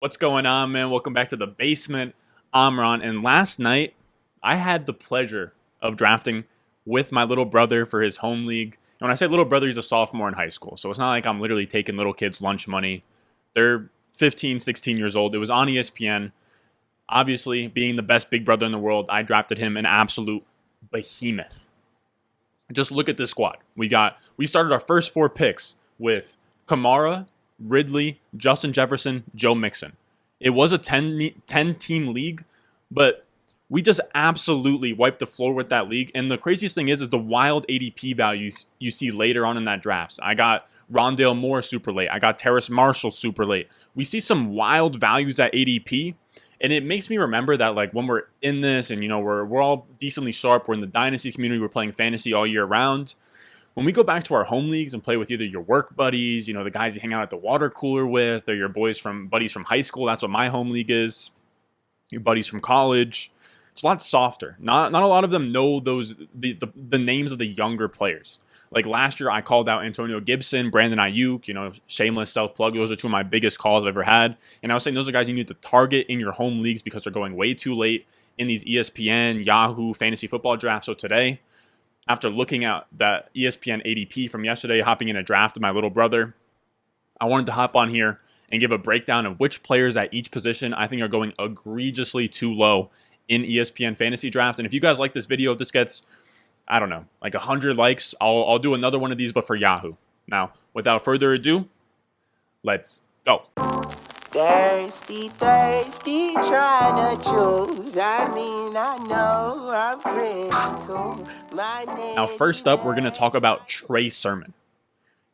What's going on, man? Welcome back to the basement. I'm Ron, and last night I had the pleasure of drafting with my little brother for his home league. And when I say little brother, he's a sophomore in high school, so it's not like I'm literally taking little kids' lunch money. They're 15, 16 years old. It was on ESPN. Obviously, being the best big brother in the world, I drafted him an absolute behemoth. Just look at this squad. We got we started our first four picks with Kamara, Ridley, Justin Jefferson, Joe Mixon. It was a 10, 10 team league, but we just absolutely wiped the floor with that league. And the craziest thing is, is the wild ADP values you see later on in that draft. I got Rondale Moore super late. I got Terrace Marshall super late. We see some wild values at ADP. And it makes me remember that like when we're in this and you know we're we're all decently sharp, we're in the dynasty community, we're playing fantasy all year round when we go back to our home leagues and play with either your work buddies, you know, the guys you hang out at the water cooler with, or your boys from buddies from high school, that's what my home league is. Your buddies from college. It's a lot softer. Not not a lot of them know those the, the, the names of the younger players. Like last year, I called out Antonio Gibson, Brandon Aiyuk. You know, shameless self plug. Those are two of my biggest calls I've ever had. And I was saying those are guys you need to target in your home leagues because they're going way too late in these ESPN, Yahoo fantasy football drafts. So today, after looking at that ESPN ADP from yesterday, hopping in a draft with my little brother, I wanted to hop on here and give a breakdown of which players at each position I think are going egregiously too low in ESPN fantasy drafts. And if you guys like this video, if this gets, I don't know, like 100 likes, I'll, I'll do another one of these, but for Yahoo. Now, without further ado, let's go. Thirsty, thirsty, trying to choose. I mean, I know I'm. My name now, first up, we're going to talk about Trey Sermon.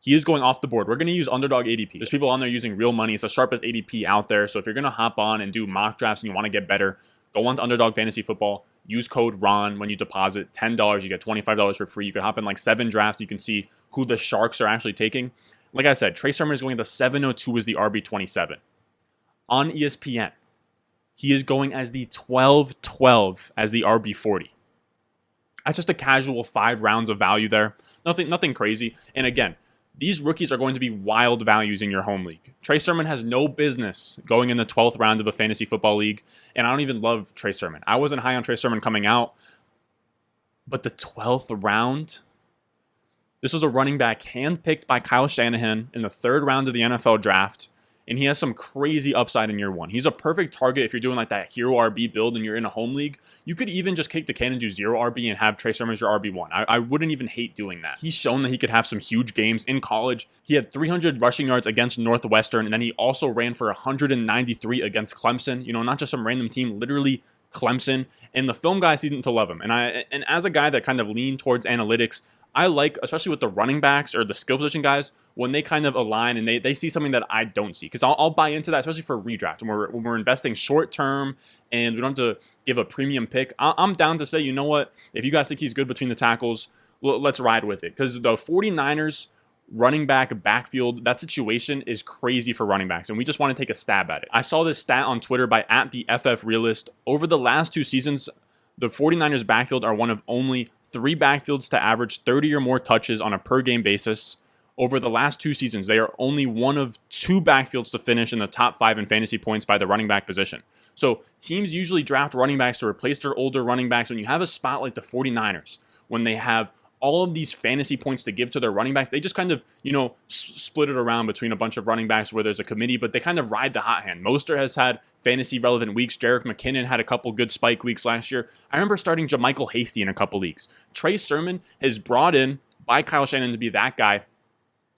He is going off the board. We're going to use underdog ADP. There's people on there using real money. It's the sharpest ADP out there. So if you're going to hop on and do mock drafts and you want to get better, go on to underdog fantasy football. Use code RON when you deposit $10. You get $25 for free. You can hop in like seven drafts. You can see who the Sharks are actually taking. Like I said, Trey Sermon is going to 702 as the RB27 on ESPN. He is going as the 12 12 as the RB40. That's just a casual five rounds of value there. Nothing, nothing crazy. And again, these rookies are going to be wild values in your home league. Trey Sermon has no business going in the 12th round of a fantasy football league. And I don't even love Trey Sermon. I wasn't high on Trey Sermon coming out. But the 12th round, this was a running back handpicked by Kyle Shanahan in the third round of the NFL draft and he has some crazy upside in year one. He's a perfect target if you're doing like that hero RB build and you're in a home league. You could even just kick the can and do zero RB and have Trey Sermon your RB1. I, I wouldn't even hate doing that. He's shown that he could have some huge games in college. He had 300 rushing yards against Northwestern, and then he also ran for 193 against Clemson. You know, not just some random team, literally Clemson. And the film guy seemed to love him. And I and as a guy that kind of leaned towards analytics, I like, especially with the running backs or the skill position guys, when they kind of align and they, they see something that I don't see. Because I'll, I'll, buy into that, especially for redraft. When we're, when we're investing short term and we don't have to give a premium pick, I'm down to say, you know what? If you guys think he's good between the tackles, let's ride with it. Because the 49ers running back backfield, that situation is crazy for running backs. And we just want to take a stab at it. I saw this stat on Twitter by at the FF Realist. Over the last two seasons, the 49ers backfield are one of only three backfields to average 30 or more touches on a per game basis. Over the last two seasons, they are only one of two backfields to finish in the top five in fantasy points by the running back position. So teams usually draft running backs to replace their older running backs. When you have a spot like the 49ers, when they have all of these fantasy points to give to their running backs. They just kind of, you know, s- split it around between a bunch of running backs where there's a committee, but they kind of ride the hot hand. Mostert has had fantasy relevant weeks. Jerick McKinnon had a couple good spike weeks last year. I remember starting JaMycal Hasty in a couple leagues. Trey Sermon has brought in by Kyle Shanahan to be that guy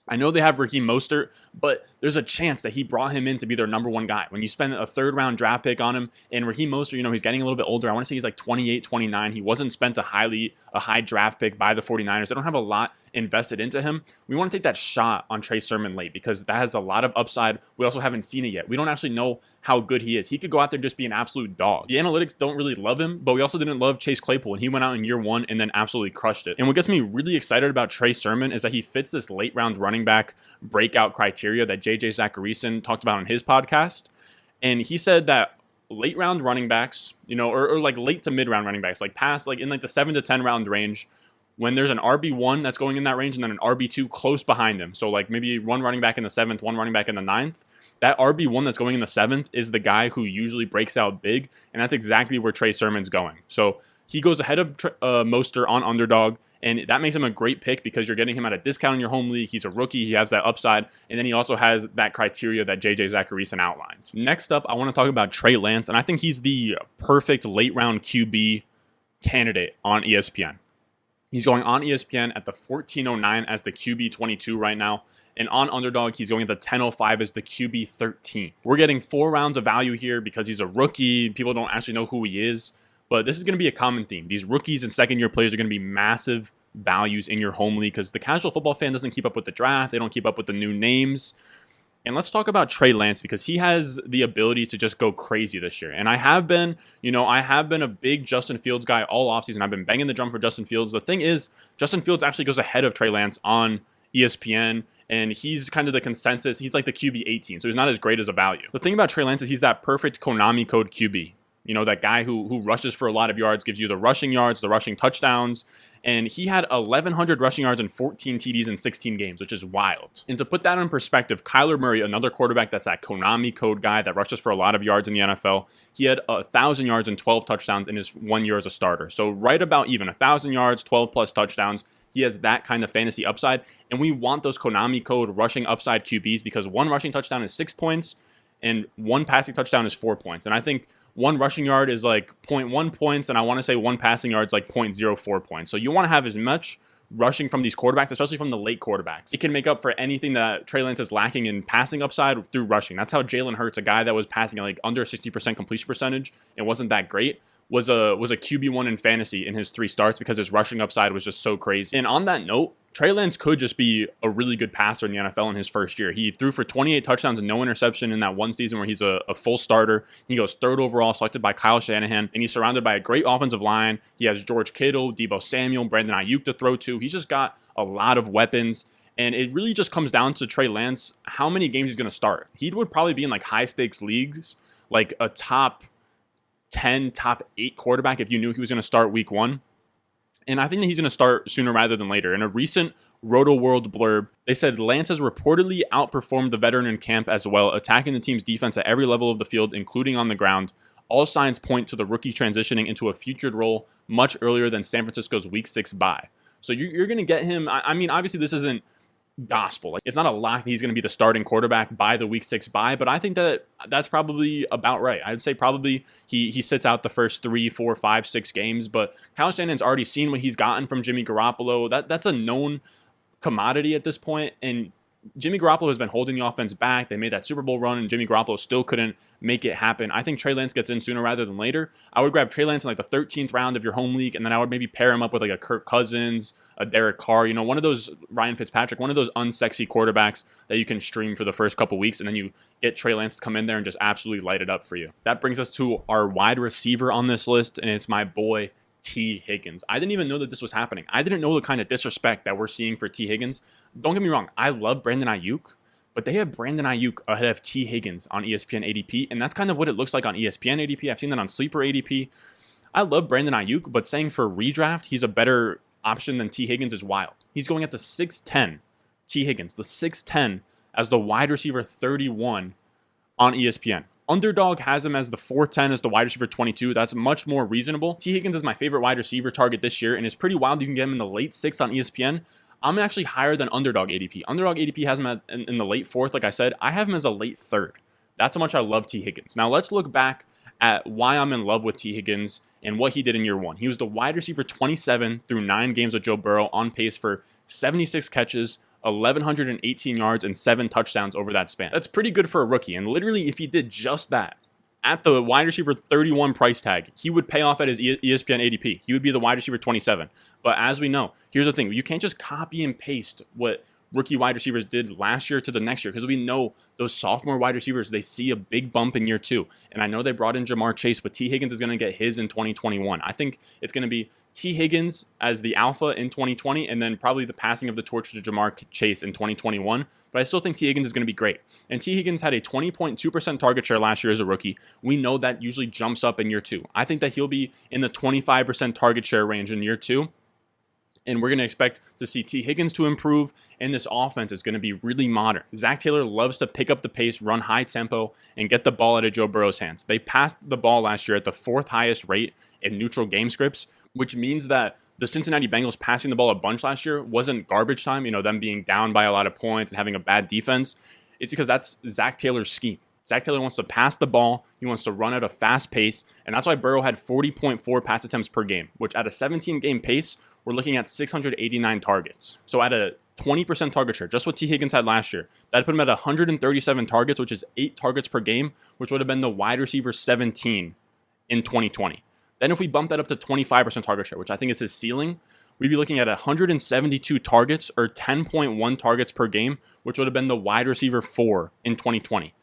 I know they have Raheem Mostert, but there's a chance that he brought him in to be their number one guy. When you spend a third round draft pick on him, and Raheem Mostert, you know, he's getting a little bit older. I want to say he's like 28, 29. He wasn't spent a highly a high draft pick by the 49ers. They don't have a lot invested into him. We want to take that shot on Trey Sermon late because that has a lot of upside. We also haven't seen it yet. We don't actually know how good he is. He could go out there and just be an absolute dog. The analytics don't really love him, but we also didn't love Chase Claypool, and he went out in year one and then absolutely crushed it. And what gets me really excited about Trey Sermon is that he fits this late round running back breakout criteria that JJ Zachariason talked about on his podcast. And he said that late round running backs, you know, or, or like late to mid round running backs, like past like in like the seven to ten round range, when there's an RB1 that's going in that range and then an RB2 close behind them. So like maybe one running back in the seventh, one running back in the ninth. that RB1 that's going in the seventh is the guy who usually breaks out big, and that's exactly where Trey Sermon's going. So he goes ahead of uh, Mostert on underdog. And that makes him a great pick because you're getting him at a discount in your home league. He's a rookie. He has that upside. And then he also has that criteria that JJ Zachariason outlined. Next up, I want to talk about Trey Lance. And I think he's the perfect late round QB candidate on ESPN. He's going on ESPN at the 1409 as the QB 22 right now. And on underdog, he's going at the 1005 as the QB 13. We're getting four rounds of value here because he's a rookie. People don't actually know who he is. But this is going to be a common theme. These rookies and second year players are going to be massive values in your home league because the casual football fan doesn't keep up with the draft. They don't keep up with the new names. And let's talk about Trey Lance because he has the ability to just go crazy this year. And I have been, you know, I have been a big Justin Fields guy all offseason. I've been banging the drum for Justin Fields. The thing is, Justin Fields actually goes ahead of Trey Lance on ESPN and he's kind of the consensus. He's like the QB 18, so he's not as great as a value. The thing about Trey Lance is he's that perfect Konami code QB. You know, that guy who who rushes for a lot of yards, gives you the rushing yards, the rushing touchdowns. And he had 1,100 rushing yards and 14 TDs in 16 games, which is wild. And to put that in perspective, Kyler Murray, another quarterback that's that Konami code guy that rushes for a lot of yards in the NFL, he had 1,000 yards and 12 touchdowns in his one year as a starter. So right about even 1,000 yards, 12 plus touchdowns. He has that kind of fantasy upside. And we want those Konami code rushing upside QBs because one rushing touchdown is six points and one passing touchdown is four points. And I think one rushing yard is like 0.1 points, and I want to say one passing yard is like 0.04 points. So you want to have as much rushing from these quarterbacks, especially from the late quarterbacks. It can make up for anything that Trey Lance is lacking in passing upside through rushing. That's how Jalen Hurts, a guy that was passing like under 60% completion percentage and wasn't that great, was a was a QB one in fantasy in his three starts because his rushing upside was just so crazy. And on that note, Trey Lance could just be a really good passer in the NFL in his first year. He threw for 28 touchdowns and no interception in that one season where he's a, a, full starter. He goes third overall, selected by Kyle Shanahan, and he's surrounded by a great offensive line. He has George Kittle, Deebo Samuel, Brandon Aiyuk to throw to. He's just got a lot of weapons. And it really just comes down to Trey Lance, how many games he's going to start. He would probably be in like high stakes leagues, like a top 10, top eight quarterback if you knew he was going to start week one. And I think that he's going to start sooner rather than later. In a recent Rotoworld blurb, they said Lance has reportedly outperformed the veteran in camp as well, attacking the team's defense at every level of the field, including on the ground. All signs point to the rookie transitioning into a featured role much earlier than San Francisco's week six bye. So you're, you're going to get him. I, I mean, obviously, this isn't gospel. Like, it's not a lock he's going to be the starting quarterback by the week six bye, but I think that that's probably about right. I'd say probably he he sits out the first three, four, five, six games. But Kyle Shanahan's already seen what he's gotten from Jimmy Garoppolo. That that's a known commodity at this point, and Jimmy Garoppolo has been holding the offense back. They made that Super Bowl run, and Jimmy Garoppolo still couldn't make it happen. I think Trey Lance gets in sooner rather than later. I would grab Trey Lance in like the 13th round of your home league, and then I would maybe pair him up with like a Kirk Cousins, a Derek Carr, you know, one of those Ryan Fitzpatrick, one of those unsexy quarterbacks that you can stream for the first couple weeks, and then you get Trey Lance to come in there and just absolutely light it up for you. That brings us to our wide receiver on this list, and it's my boy Tee Higgins. I didn't even know that this was happening. I didn't know the kind of disrespect that we're seeing for Tee Higgins. Don't get me wrong, I love Brandon Aiyuk, but they have Brandon Aiyuk ahead of Tee Higgins on ESPN ADP, and that's kind of what it looks like on ESPN ADP. I've seen that on Sleeper ADP. I love Brandon Aiyuk, but saying for redraft he's a better option than Tee Higgins is wild. He's going at the 6'10, Tee Higgins, the 6'10 as the wide receiver 31 on ESPN. Underdog has him as the 410 as the wide receiver 22. That's much more reasonable. Tee Higgins is my favorite wide receiver target this year, and it's pretty wild. You can get him in the late six on ESPN. I'm actually higher than Underdog ADP. Underdog ADP has him at, in, in the late fourth, like I said. I have him as a late third. That's how much I love Tee Higgins. Now let's look back at why I'm in love with Tee Higgins and what he did in year one. He was the wide receiver 27 through nine games with Joe Burrow on pace for 76 catches, 1,118 yards, and seven touchdowns over that span. That's pretty good for a rookie. And literally, if he did just that at the wide receiver 31 price tag, he would pay off at his ESPN ADP. He would be the wide receiver 27. But as we know, here's the thing you can't just copy and paste what rookie wide receivers did last year to the next year because we know those sophomore wide receivers they see a big bump in year two and i know they brought in ja'marr chase but tee higgins is going to get his in 2021 i think it's going to be tee higgins as the alpha in 2020 and then probably the passing of the torch to Ja'Marr chase in 2021 but i still think Tee higgins is going to be great and Tee higgins had a 20.2% target share last year as a rookie we know that usually jumps up in year two i think that he'll be in the 25% target share range in year two And we're going to expect to see Tee Higgins to improve, and this offense is going to be really modern. Zac Taylor loves to pick up the pace, run high tempo, and get the ball out of Joe Burrow's hands. They passed the ball last year at the fourth highest rate in neutral game scripts, which means that the Cincinnati Bengals passing the ball a bunch last year wasn't garbage time, you know, them being down by a lot of points and having a bad defense. It's because that's Zac Taylor's scheme. Zac Taylor wants to pass the ball. He wants to run at a fast pace. And that's why Burrow had 40.4 pass attempts per game, which at a 17 game pace, we're looking at 689 targets. So at a 20% target share, just what Tee Higgins had last year, that put him at 137 targets, which is eight targets per game, which would have been the wide receiver 17 in 2020. Then if we bump that up to 25% target share, which I think is his ceiling, we'd be looking at 172 targets or 10.1 targets per game, which would have been the wide receiver four in 2020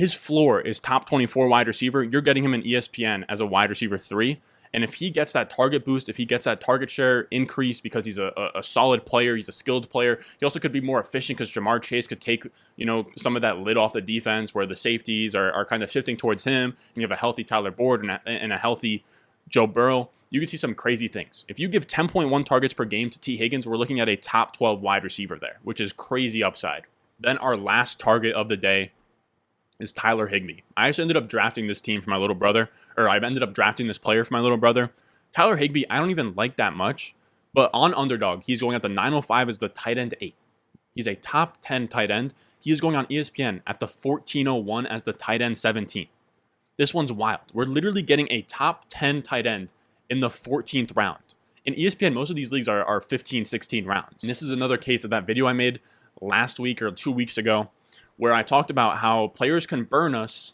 his floor is top 24 wide receiver. You're getting him in ESPN as a wide receiver three. And if he gets that target boost, if he gets that target share increase because he's a, a, solid player, he's a skilled player, he also could be more efficient because Ja'Marr Chase could take, you know, some of that lid off the defense where the safeties are, are kind of shifting towards him. And you have a healthy Tyler Boyd and a, and a healthy Joe Burrow. You could see some crazy things. If you give 10.1 targets per game to Tee Higgins, we're looking at a top 12 wide receiver there, which is crazy upside. Then our last target of the day is Tyler Higbee. I actually ended up drafting this team for my little brother, or I ended up drafting this player for my little brother. Tyler Higbee, I don't even like that much, but on underdog, he's going at the 905 as the tight end 8. He's a top 10 tight end. He is going on ESPN at the 1401 as the tight end 17. This one's wild. We're literally getting a top 10 tight end in the 14th round. In ESPN, most of these leagues are, are 15, 16 rounds. And this is another case of that video I made last week or two weeks ago where I talked about how players can burn us,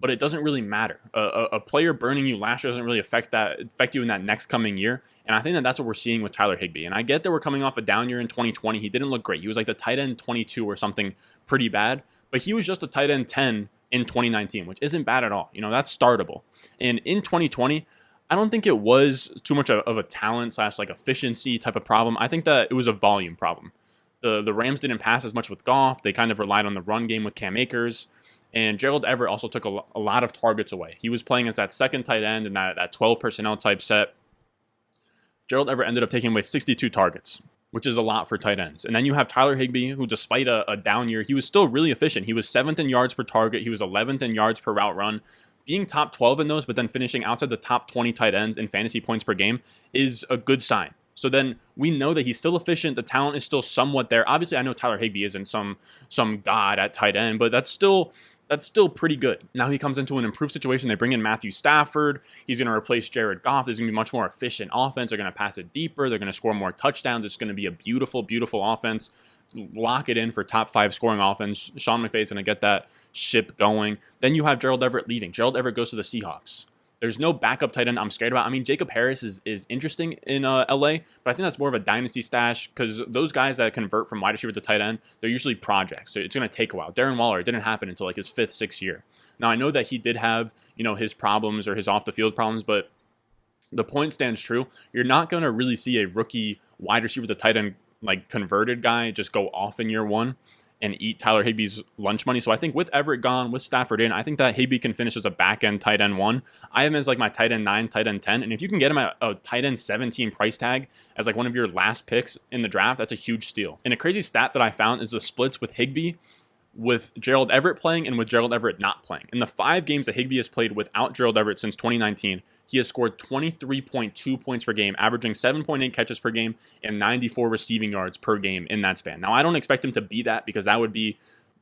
but it doesn't really matter. A, a, a, player burning you last year doesn't really affect that affect you in that next coming year. And I think that that's what we're seeing with Tyler Higbee. And I get that we're coming off a down year in 2020. He didn't look great. He was like the tight end 22 or something pretty bad, but he was just a tight end 10 in 2019, which isn't bad at all. You know, that's startable. And in 2020, I don't think it was too much of a talent slash like efficiency type of problem. I think that it was a volume problem the the Rams didn't pass as much with Goff. They kind of relied on the run game with Cam Akers. And Gerald Everett also took a, a lot of targets away. He was playing as that second tight end in that, that 12 personnel type set. Gerald Everett ended up taking away 62 targets, which is a lot for tight ends. And then you have Tyler Higbee, who, despite a, a down year, he was still really efficient. He was seventh in yards per target, he was 11th in yards per route run. Being top 12 in those, but then finishing outside the top 20 tight ends in fantasy points per game is a good sign. So then we know that he's still efficient. The talent is still somewhat there. Obviously, I know Tyler Higbee isn't some some god at tight end, but that's still that's still pretty good. Now he comes into an improved situation. They bring in Matthew Stafford. He's going to replace Jared Goff. There's going to be much more efficient offense. They're going to pass it deeper. They're going to score more touchdowns. It's going to be a beautiful, beautiful offense. Lock it in for top five scoring offense. Sean McVay's going to get that ship going. Then you have Gerald Everett leaving. Gerald Everett goes to the Seahawks. There's no backup tight end I'm scared about. I mean, Jacob Harris is, is interesting in uh, LA, but I think that's more of a dynasty stash because those guys that convert from wide receiver to tight end, they're usually projects. So it's going to take a while. Darren Waller, it didn't happen until like his fifth, sixth year. Now, I know that he did have, you know, his problems or his off the field problems, but the point stands true. You're not going to really see a rookie wide receiver, the tight end, like converted guy just go off in year one and eat Tyler Higbee's lunch money. So I think with Everett gone, with Stafford in, I think that Higbee can finish as a back end tight end one. I have him as like my tight end nine, tight end 10. And if you can get him at a tight end 17 price tag as like one of your last picks in the draft, that's a huge steal. And a crazy stat that I found is the splits with Higbee with Gerald Everett playing and with Gerald Everett not playing. In the five games that Higbee has played without Gerald Everett since 2019, he has scored 23.2 points per game, averaging 7.8 catches per game and 94 receiving yards per game in that span. Now, I don't expect him to be that because that would be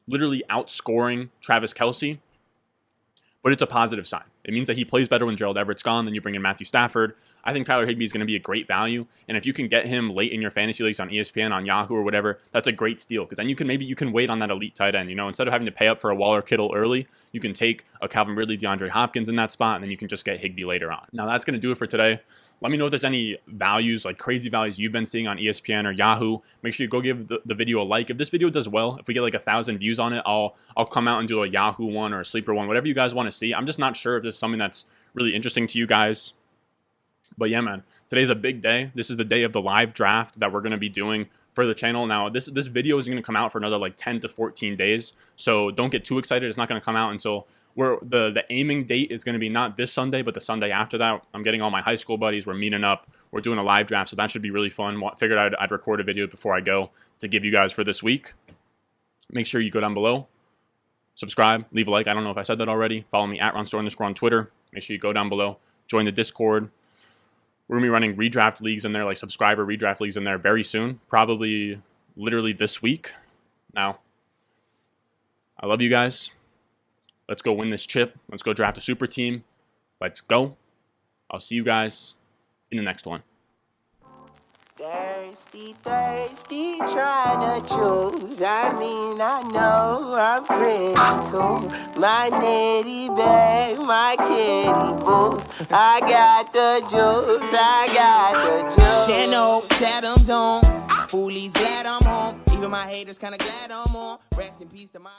literally outscoring Travis Kelce, but it's a positive sign. It means that he plays better when Gerald Everett's gone. Then you bring in Matthew Stafford. I think Tyler Higbee is going to be a great value, and if you can get him late in your fantasy leagues on ESPN, on Yahoo, or whatever, that's a great steal because then you can maybe you can wait on that elite tight end. You know, instead of having to pay up for a Waller Kittle early, you can take a Calvin Ridley, DeAndre Hopkins in that spot, and then you can just get Higbee later on. Now that's going to do it for today. Let me know if there's any values, like crazy values you've been seeing on ESPN or Yahoo. Make sure you go give the, the video a like. If this video does well, if we get like a thousand views on it, I'll I'll come out and do a Yahoo one or a sleeper one, whatever you guys want to see. I'm just not sure if this is something that's really interesting to you guys. But yeah, man, today's a big day. This is the day of the live draft that we're going to be doing for the channel. Now, this this video is going to come out for another like 10 to 14 days. So don't get too excited. It's not going to come out until Where the the aiming date is going to be not this Sunday, but the Sunday after that. I'm getting all my high school buddies. We're meeting up. We're doing a live draft, so that should be really fun. Figured I'd, I'd record a video before I go to give you guys for this week. Make sure you go down below, subscribe, leave a like. I don't know if I said that already. Follow me at RonStore underscore on Twitter. Make sure you go down below, join the Discord. We're gonna be running redraft leagues in there, like subscriber redraft leagues in there very soon. Probably literally this week. Now, I love you guys. Let's go win this chip. Let's go draft a super team. Let's go. I'll see you guys in the next one. Thirsty, thirsty, trying to choose. I mean, I know I'm critical. My nitty bag, my kitty boots. I got the juice, I got the juice. Channel, Chatham's on. Foolies glad I'm home. Even my haters kinda glad I'm on. Rest in peace to my.